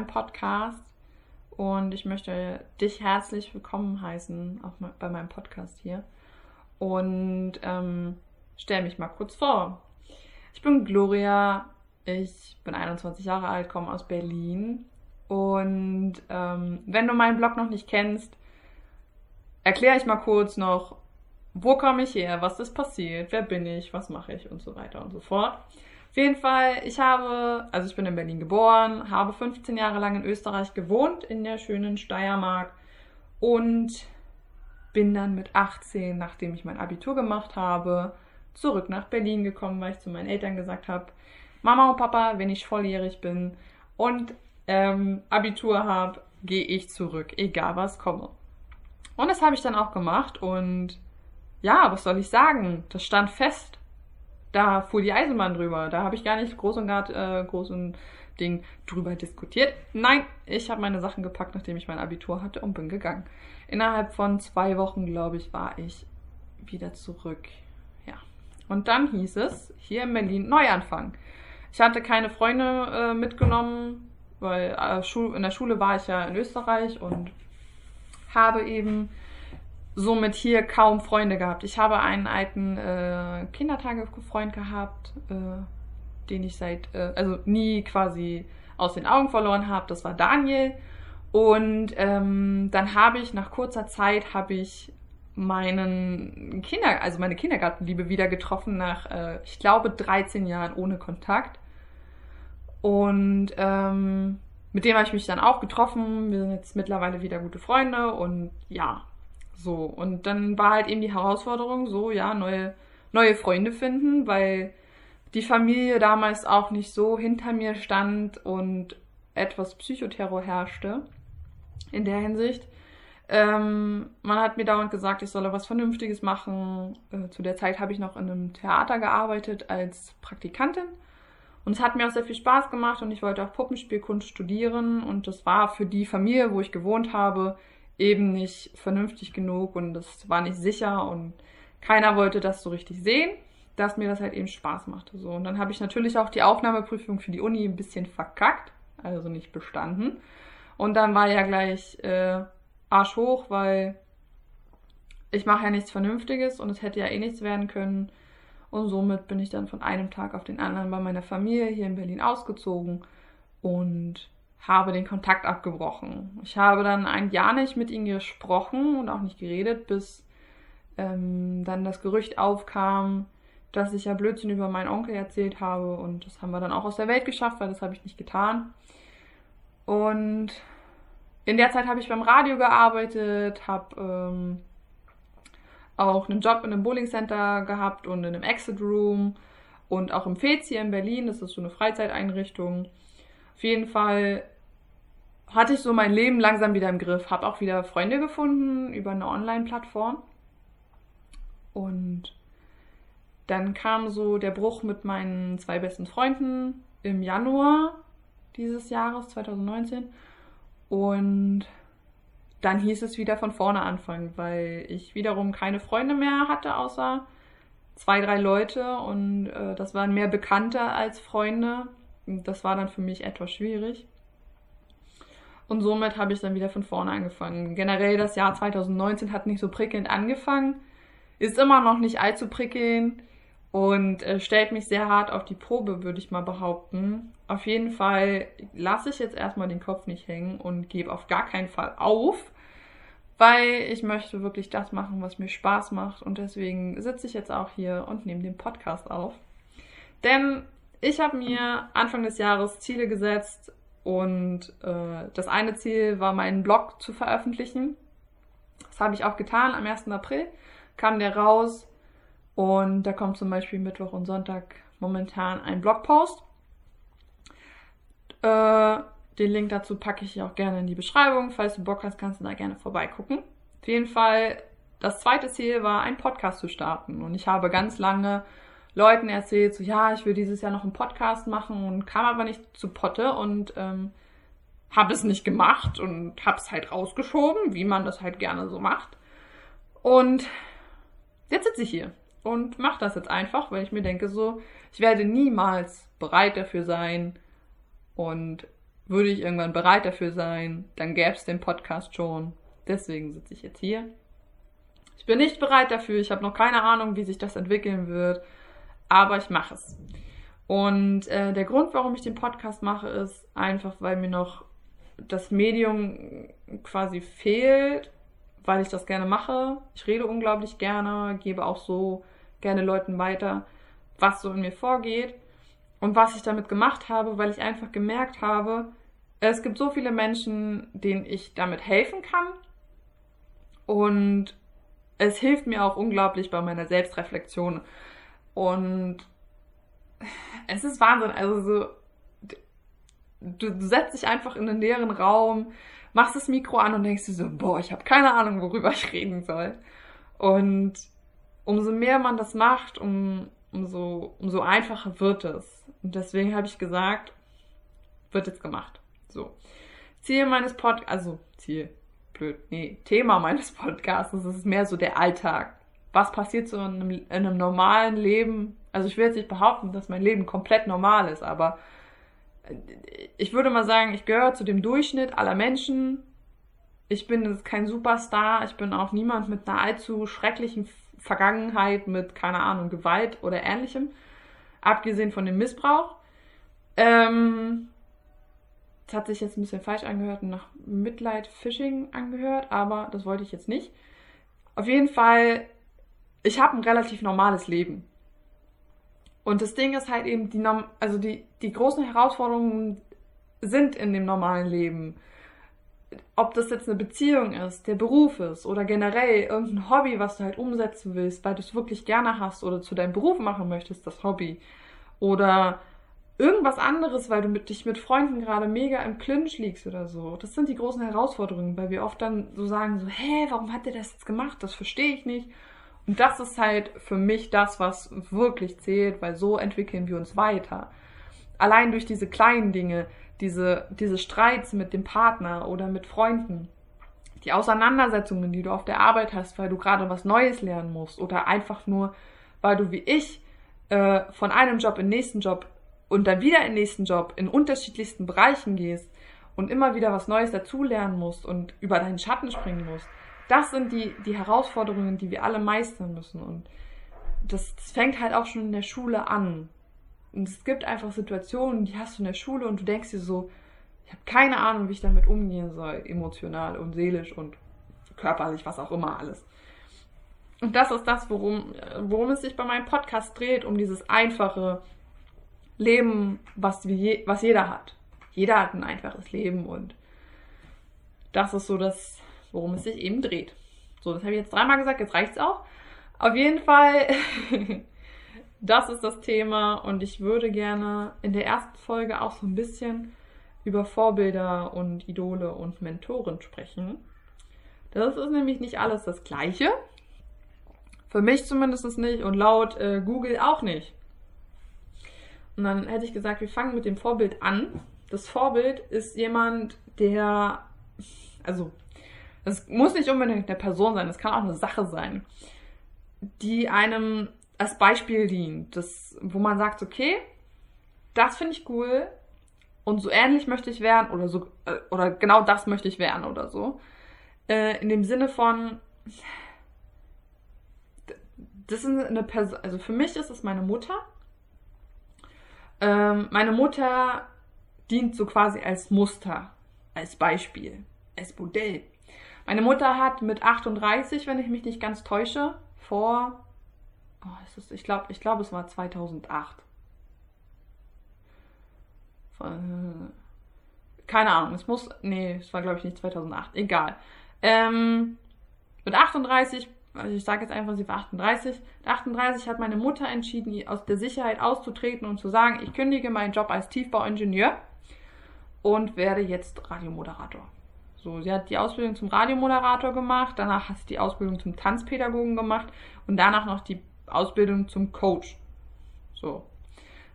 Meinem Podcast und ich möchte dich herzlich willkommen heißen, auch bei meinem Podcast hier. Und ähm, stell mich mal kurz vor. Ich bin Gloria, ich bin 21 Jahre alt, komme aus Berlin. Und ähm, wenn du meinen Blog noch nicht kennst, erkläre ich mal kurz noch, wo komme ich her, was ist passiert, wer bin ich, was mache ich und so weiter und so fort. Auf jeden Fall, ich habe, also ich bin in Berlin geboren, habe 15 Jahre lang in Österreich gewohnt, in der schönen Steiermark und bin dann mit 18, nachdem ich mein Abitur gemacht habe, zurück nach Berlin gekommen, weil ich zu meinen Eltern gesagt habe, Mama und Papa, wenn ich volljährig bin und ähm, Abitur habe, gehe ich zurück, egal was komme. Und das habe ich dann auch gemacht und ja, was soll ich sagen? Das stand fest. Da fuhr die Eisenbahn drüber. Da habe ich gar nicht groß und gar äh, groß und Ding drüber diskutiert. Nein, ich habe meine Sachen gepackt, nachdem ich mein Abitur hatte und bin gegangen. Innerhalb von zwei Wochen, glaube ich, war ich wieder zurück. Ja. Und dann hieß es, hier in Berlin Neuanfang. Ich hatte keine Freunde äh, mitgenommen, weil äh, in der Schule war ich ja in Österreich und habe eben somit hier kaum Freunde gehabt. Ich habe einen alten äh, Kindertagefreund gehabt, äh, den ich seit, äh, also nie quasi aus den Augen verloren habe. Das war Daniel. Und ähm, dann habe ich nach kurzer Zeit habe ich meinen Kinder, also meine Kindergartenliebe wieder getroffen nach, äh, ich glaube, 13 Jahren ohne Kontakt. Und ähm, mit dem habe ich mich dann auch getroffen. Wir sind jetzt mittlerweile wieder gute Freunde und ja, so. Und dann war halt eben die Herausforderung, so, ja, neue, neue Freunde finden, weil die Familie damals auch nicht so hinter mir stand und etwas Psychoterror herrschte in der Hinsicht. Ähm, man hat mir dauernd gesagt, ich solle was Vernünftiges machen. Äh, zu der Zeit habe ich noch in einem Theater gearbeitet als Praktikantin. Und es hat mir auch sehr viel Spaß gemacht und ich wollte auch Puppenspielkunst studieren. Und das war für die Familie, wo ich gewohnt habe, eben nicht vernünftig genug und das war nicht sicher und keiner wollte das so richtig sehen, dass mir das halt eben Spaß machte. So. Und dann habe ich natürlich auch die Aufnahmeprüfung für die Uni ein bisschen verkackt, also nicht bestanden. Und dann war ja gleich äh, Arsch hoch, weil ich mache ja nichts Vernünftiges und es hätte ja eh nichts werden können. Und somit bin ich dann von einem Tag auf den anderen bei meiner Familie hier in Berlin ausgezogen und habe den Kontakt abgebrochen. Ich habe dann ein Jahr nicht mit ihnen gesprochen und auch nicht geredet, bis ähm, dann das Gerücht aufkam, dass ich ja Blödsinn über meinen Onkel erzählt habe und das haben wir dann auch aus der Welt geschafft, weil das habe ich nicht getan. Und in der Zeit habe ich beim Radio gearbeitet, habe ähm, auch einen Job in einem Bowling Center gehabt und in einem Exit Room und auch im Fez hier in Berlin, das ist so eine Freizeiteinrichtung. Auf jeden Fall hatte ich so mein Leben langsam wieder im Griff, habe auch wieder Freunde gefunden über eine Online-Plattform. Und dann kam so der Bruch mit meinen zwei besten Freunden im Januar dieses Jahres, 2019. Und dann hieß es wieder von vorne anfangen, weil ich wiederum keine Freunde mehr hatte, außer zwei, drei Leute. Und äh, das waren mehr Bekannte als Freunde. Das war dann für mich etwas schwierig. Und somit habe ich dann wieder von vorne angefangen. Generell das Jahr 2019 hat nicht so prickelnd angefangen, ist immer noch nicht allzu prickelnd und äh, stellt mich sehr hart auf die Probe, würde ich mal behaupten. Auf jeden Fall lasse ich jetzt erstmal den Kopf nicht hängen und gebe auf gar keinen Fall auf, weil ich möchte wirklich das machen, was mir Spaß macht und deswegen sitze ich jetzt auch hier und nehme den Podcast auf. Denn ich habe mir Anfang des Jahres Ziele gesetzt und äh, das eine Ziel war, meinen Blog zu veröffentlichen. Das habe ich auch getan. Am 1. April kam der raus und da kommt zum Beispiel Mittwoch und Sonntag momentan ein Blogpost. Äh, den Link dazu packe ich auch gerne in die Beschreibung. Falls du Bock hast, kannst du da gerne vorbeigucken. Auf jeden Fall, das zweite Ziel war, einen Podcast zu starten. Und ich habe ganz lange Leuten erzählt, so ja, ich will dieses Jahr noch einen Podcast machen und kam aber nicht zu Potte und ähm, habe es nicht gemacht und habe es halt rausgeschoben, wie man das halt gerne so macht. Und jetzt sitze ich hier und mache das jetzt einfach, weil ich mir denke so, ich werde niemals bereit dafür sein, Und würde ich irgendwann bereit dafür sein, dann gäbe es den Podcast schon. Deswegen sitze ich jetzt hier. Ich bin nicht bereit dafür. Ich habe noch keine Ahnung, wie sich das entwickeln wird. Aber ich mache es. Und äh, der Grund, warum ich den Podcast mache, ist einfach, weil mir noch das Medium quasi fehlt, weil ich das gerne mache. Ich rede unglaublich gerne, gebe auch so gerne Leuten weiter, was so in mir vorgeht und was ich damit gemacht habe, weil ich einfach gemerkt habe, es gibt so viele Menschen, denen ich damit helfen kann und es hilft mir auch unglaublich bei meiner Selbstreflexion und es ist Wahnsinn, also so du, du setzt dich einfach in einen leeren Raum, machst das Mikro an und denkst dir so, boah, ich habe keine Ahnung, worüber ich reden soll. Und umso mehr man das macht, um, umso, umso einfacher wird es. Und deswegen habe ich gesagt, wird jetzt gemacht. So. Ziel meines Podcasts, also Ziel, blöd, nee, Thema meines Podcasts ist mehr so der Alltag. Was passiert so in einem, in einem normalen Leben? Also ich will jetzt nicht behaupten, dass mein Leben komplett normal ist, aber ich würde mal sagen, ich gehöre zu dem Durchschnitt aller Menschen. Ich bin kein Superstar. Ich bin auch niemand mit einer allzu schrecklichen Vergangenheit mit, keine Ahnung, Gewalt oder ähnlichem. Abgesehen von dem Missbrauch. Ähm, das hat sich jetzt ein bisschen falsch angehört und nach Mitleid Fishing angehört, aber das wollte ich jetzt nicht. Auf jeden Fall, ich habe ein relativ normales Leben. Und das Ding ist halt eben, die, also die, die großen Herausforderungen sind in dem normalen Leben. Ob das jetzt eine Beziehung ist, der Beruf ist oder generell irgendein Hobby, was du halt umsetzen willst, weil du es wirklich gerne hast oder zu deinem Beruf machen möchtest, das Hobby. Oder irgendwas anderes, weil du mit, dich mit Freunden gerade mega im Clinch liegst oder so. Das sind die großen Herausforderungen, weil wir oft dann so sagen so, hä, warum hat der das jetzt gemacht? Das verstehe ich nicht. Und das ist halt für mich das, was wirklich zählt, weil so entwickeln wir uns weiter. Allein durch diese kleinen Dinge, diese, diese Streits mit dem Partner oder mit Freunden, die Auseinandersetzungen, die du auf der Arbeit hast, weil du gerade was Neues lernen musst oder einfach nur, weil du wie ich äh, von einem Job in den nächsten Job und dann wieder in den nächsten Job in unterschiedlichsten Bereichen gehst und immer wieder was Neues dazulernen musst und über deinen Schatten springen musst das sind die, die Herausforderungen, die wir alle meistern müssen. Und das, das fängt halt auch schon in der Schule an. Und es gibt einfach Situationen, die hast du in der Schule und du denkst dir so, ich habe keine Ahnung, wie ich damit umgehen soll, emotional und seelisch und körperlich, was auch immer alles. Und das ist das, worum, worum es sich bei meinem Podcast dreht, um dieses einfache Leben, was, je, was jeder hat. Jeder hat ein einfaches Leben und das ist so das, worum es sich eben dreht. So, das habe ich jetzt dreimal gesagt, jetzt reicht's auch. Auf jeden Fall, das ist das Thema und ich würde gerne in der ersten Folge auch so ein bisschen über Vorbilder und Idole und Mentoren sprechen. Das ist nämlich nicht alles das Gleiche. Für mich zumindest nicht und laut äh, Google auch nicht. Und dann hätte ich gesagt, wir fangen mit dem Vorbild an. Das Vorbild ist jemand, der, also es muss nicht unbedingt eine Person sein, es kann auch eine Sache sein, die einem als Beispiel dient, das, wo man sagt, okay, das finde ich cool und so ähnlich möchte ich werden oder so äh, oder genau das möchte ich werden oder so. Äh, in dem Sinne von das ist eine Person, also für mich ist es meine Mutter. Ähm, meine Mutter dient so quasi als Muster, als Beispiel, als Modell. Meine Mutter hat mit 38, wenn ich mich nicht ganz täusche, vor, oh, ist, ich glaube, ich glaube, es war 2008. Keine Ahnung, es muss, nee, es war glaube ich nicht 2008, egal. Ähm, mit 38, also ich sage jetzt einfach, sie war 38. Mit 38 hat meine Mutter entschieden, aus der Sicherheit auszutreten und zu sagen, ich kündige meinen Job als Tiefbauingenieur und werde jetzt Radiomoderator. So, sie hat die Ausbildung zum Radiomoderator gemacht, danach hat sie die Ausbildung zum Tanzpädagogen gemacht und danach noch die Ausbildung zum Coach. So.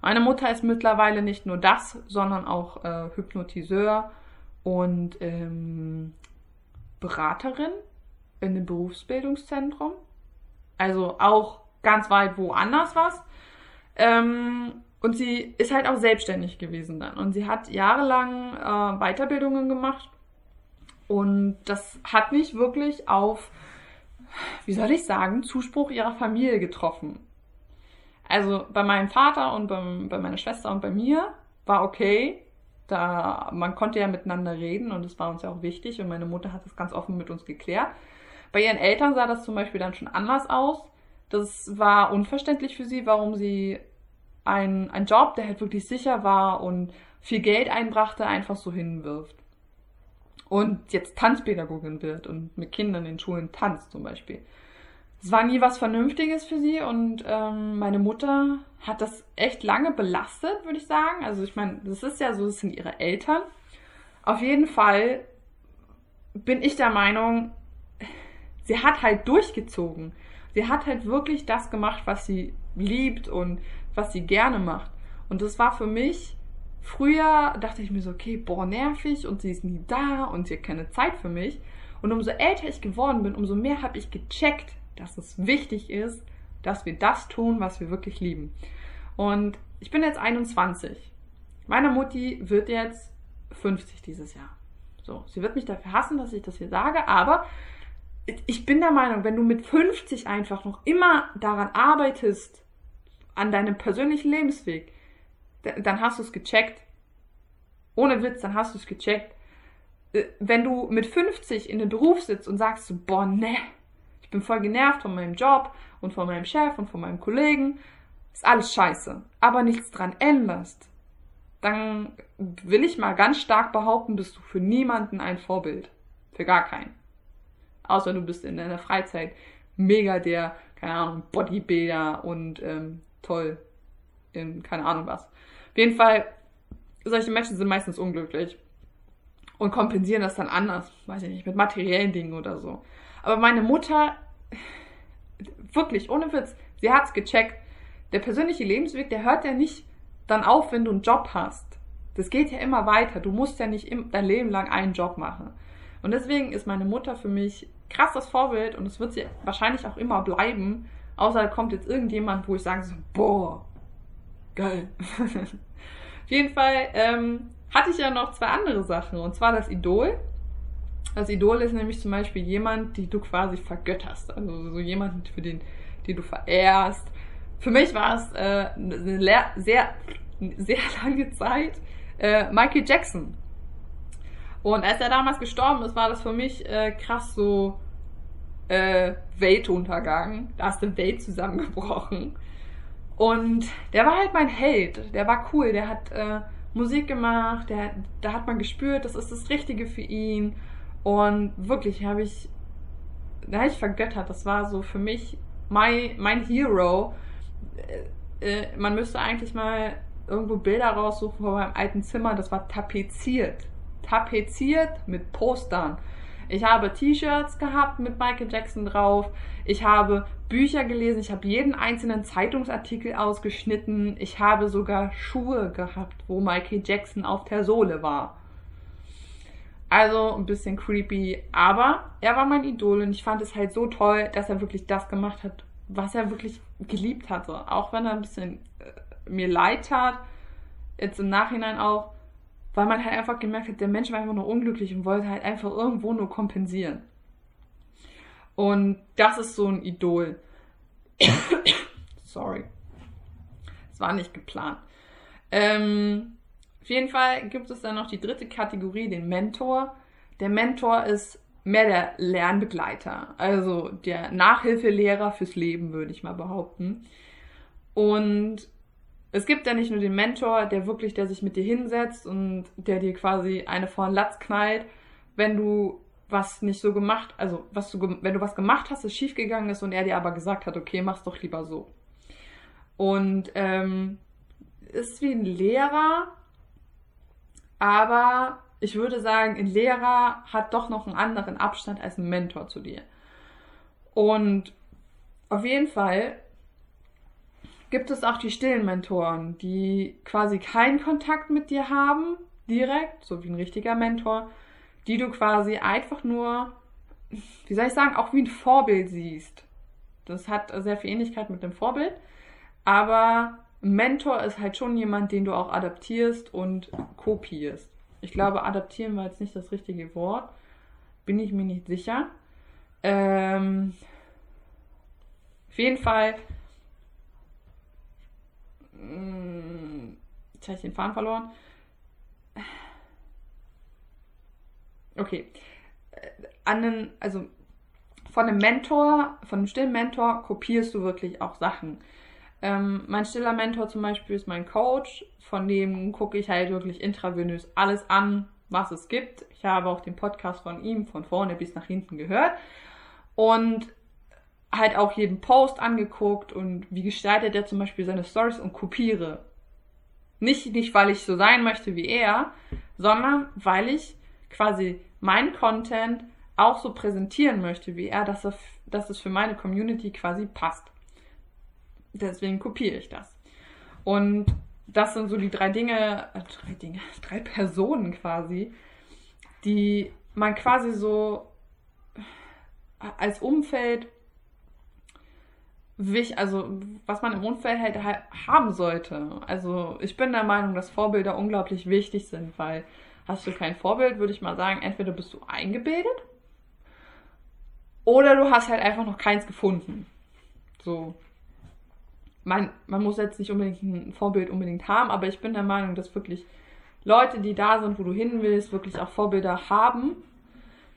Meine Mutter ist mittlerweile nicht nur das, sondern auch äh, Hypnotiseur und ähm, Beraterin in einem Berufsbildungszentrum. Also auch ganz weit woanders was. Ähm, Und sie ist halt auch selbstständig gewesen dann. Und sie hat jahrelang äh, Weiterbildungen gemacht. Und das hat nicht wirklich auf, wie soll ich sagen, Zuspruch ihrer Familie getroffen. Also bei meinem Vater und beim, bei meiner Schwester und bei mir war okay. Da, man konnte ja miteinander reden und das war uns ja auch wichtig und meine Mutter hat das ganz offen mit uns geklärt. Bei ihren Eltern sah das zum Beispiel dann schon anders aus. Das war unverständlich für sie, warum sie ein, ein Job, der halt wirklich sicher war und viel Geld einbrachte, einfach so hinwirft. Und jetzt Tanzpädagogin wird und mit Kindern in Schulen tanzt zum Beispiel. Es war nie was Vernünftiges für sie und ähm, meine Mutter hat das echt lange belastet, würde ich sagen. Also ich meine, das ist ja so, das sind ihre Eltern. Auf jeden Fall bin ich der Meinung, sie hat halt durchgezogen. Sie hat halt wirklich das gemacht, was sie liebt und was sie gerne macht. Und das war für mich, früher dachte ich mir so, okay, boah, nervig und sie ist nie da und sie hat keine Zeit für mich. Und umso älter ich geworden bin, umso mehr habe ich gecheckt, dass es wichtig ist, dass wir das tun, was wir wirklich lieben. Und ich bin jetzt 21. Meine Mutti wird jetzt 50 dieses Jahr. So, sie wird mich dafür hassen, dass ich das hier sage, aber ich bin der Meinung, wenn du mit 50 einfach noch immer daran arbeitest, an deinem persönlichen Lebensweg, dann hast du es gecheckt. Ohne Witz, dann hast du es gecheckt. Äh, wenn du mit 50 in den Beruf sitzt und sagst so, boah, ne, ich bin voll genervt von meinem Job und von meinem Chef und von meinem Kollegen, ist alles scheiße, aber nichts dran änderst, dann will ich mal ganz stark behaupten, bist du für niemanden ein Vorbild. Für gar keinen. Außer du bist in deiner Freizeit mega der, keine Ahnung, Bodybuilder und ähm, toll in keine Ahnung was. Auf jeden Fall, solche Menschen sind meistens unglücklich und kompensieren das dann anders, weiß ich nicht, mit materiellen Dingen oder so. Aber meine Mutter, wirklich, ohne Witz, sie hat's gecheckt. Der persönliche Lebensweg, der hört ja nicht dann auf, wenn du einen Job hast. Das geht ja immer weiter. Du musst ja nicht dein Leben lang einen Job machen. Und deswegen ist meine Mutter für mich krass das Vorbild und es wird sie wahrscheinlich auch immer bleiben, Außer da kommt jetzt irgendjemand, wo ich sage so, boah, geil. Auf jeden Fall ähm, hatte ich ja noch zwei andere Sachen. Und zwar das Idol. Das Idol ist nämlich zum Beispiel jemand, die du quasi vergötterst. Also so jemand, für den, den du verehrst. Für mich war es äh, eine sehr, sehr lange Zeit äh, Michael Jackson. Und als er damals gestorben ist, war das für mich äh, krass so, äh, Weltuntergang. Da ist die Welt zusammengebrochen. Und der war halt mein Held. Der war cool. Der hat äh, Musik gemacht. Der, da hat man gespürt, das ist das Richtige für ihn. Und wirklich habe ich, da habe ich vergöttert. Das war so für mich my, mein Hero. Äh, äh, man müsste eigentlich mal irgendwo Bilder raussuchen von meinem alten Zimmer. Das war tapeziert. Tapeziert mit Postern. Ich habe T-Shirts gehabt mit Michael Jackson drauf. Ich habe Bücher gelesen. Ich habe jeden einzelnen Zeitungsartikel ausgeschnitten. Ich habe sogar Schuhe gehabt, wo Michael Jackson auf der Sohle war. Also ein bisschen creepy, aber er war mein Idol und ich fand es halt so toll, dass er wirklich das gemacht hat, was er wirklich geliebt hatte. Auch wenn er ein bisschen äh, mir leid tat, jetzt im Nachhinein auch, weil man halt einfach gemerkt hat, der Mensch war einfach nur unglücklich und wollte halt einfach irgendwo nur kompensieren. Und das ist so ein Idol. Sorry. Das war nicht geplant. Ähm, auf jeden Fall gibt es dann noch die dritte Kategorie, den Mentor. Der Mentor ist mehr der Lernbegleiter, also der Nachhilfelehrer fürs Leben, würde ich mal behaupten. Und es gibt ja nicht nur den Mentor, der wirklich, der sich mit dir hinsetzt und der dir quasi eine vor den Latz knallt, wenn du was nicht so gemacht, also was du, wenn du was gemacht hast, es schiefgegangen ist und er dir aber gesagt hat, okay, mach's doch lieber so. Und ähm, ist wie ein Lehrer, aber ich würde sagen, ein Lehrer hat doch noch einen anderen Abstand als ein Mentor zu dir. Und auf jeden Fall gibt es auch die stillen Mentoren, die quasi keinen Kontakt mit dir haben, direkt, so wie ein richtiger Mentor, die du quasi einfach nur, wie soll ich sagen, auch wie ein Vorbild siehst. Das hat sehr viel Ähnlichkeit mit dem Vorbild, aber Mentor ist halt schon jemand, den du auch adaptierst und kopierst. Ich glaube, adaptieren war jetzt nicht das richtige Wort. Bin ich mir nicht sicher. Ähm, auf jeden Fall. Hm, jetzt habe ich den Faden verloren. Okay. Äh, an einen, also von einem Mentor, von einem stillen Mentor kopierst du wirklich auch Sachen. Ähm, mein stiller Mentor zum Beispiel ist mein Coach, von dem gucke ich halt wirklich intravenös alles an, was es gibt. Ich habe auch den Podcast von ihm von vorne bis nach hinten gehört und halt auch jeden Post angeguckt und wie gestaltet er zum Beispiel seine Stories und kopiere. Nicht, nicht, weil ich so sein möchte wie er, sondern weil ich quasi mein Content auch so präsentieren möchte wie er, dass, er, dass es für meine Community quasi passt. Deswegen kopiere ich das. Und das sind so die drei Dinge, äh, drei Dinge, drei Personen quasi, die man quasi so als Umfeld also was man im Umfeld halt haben sollte. Also ich bin der Meinung, dass Vorbilder unglaublich wichtig sind, weil hast du kein Vorbild, würde ich mal sagen, entweder bist du eingebildet oder du hast halt einfach noch keins gefunden. So. Man, man muss jetzt nicht unbedingt ein Vorbild unbedingt haben, aber ich bin der Meinung, dass wirklich Leute, die da sind, wo du hin willst, wirklich auch Vorbilder haben.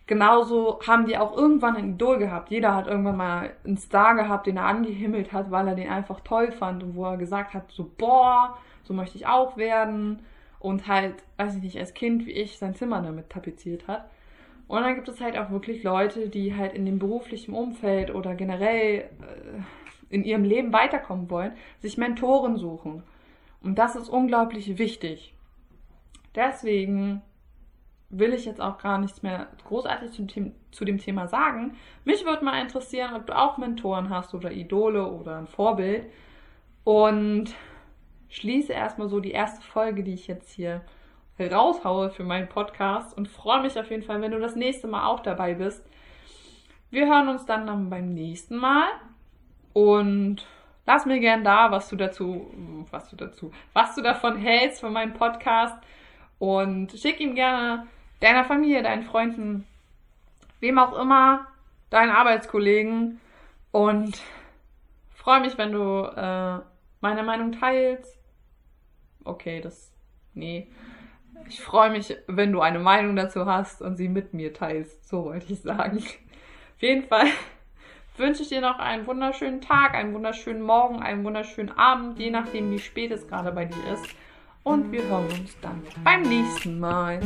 Genauso haben die auch irgendwann ein Idol gehabt. Jeder hat irgendwann mal einen Star gehabt, den er angehimmelt hat, weil er den einfach toll fand und wo er gesagt hat, so boah, so möchte ich auch werden. Und halt, weiß ich nicht, als Kind wie ich sein Zimmer damit tapeziert hat. Und dann gibt es halt auch wirklich Leute, die halt in dem beruflichen Umfeld oder generell äh, in ihrem Leben weiterkommen wollen, sich Mentoren suchen. Und das ist unglaublich wichtig. Deswegen will ich jetzt auch gar nichts mehr großartig zu dem, zu dem Thema sagen. Mich würde mal interessieren, ob du auch Mentoren hast oder Idole oder ein Vorbild. Und schließe erstmal so die erste Folge, die ich jetzt hier raushaue für meinen Podcast und freue mich auf jeden Fall, wenn du das nächste Mal auch dabei bist. Wir hören uns dann beim nächsten Mal und lass mir gern da, was du dazu, was du dazu, was du davon hältst von meinem Podcast und schick ihm gerne deiner Familie, deinen Freunden, wem auch immer, deinen Arbeitskollegen und freue mich, wenn du äh, meine Meinung teilst. Okay, das, nee. Ich freue mich, wenn du eine Meinung dazu hast und sie mit mir teilst. So wollte ich sagen. Auf jeden Fall wünsche ich dir noch einen wunderschönen Tag, einen wunderschönen Morgen, einen wunderschönen Abend, je nachdem, wie spät es gerade bei dir ist. Und wir hören uns dann beim nächsten Mal.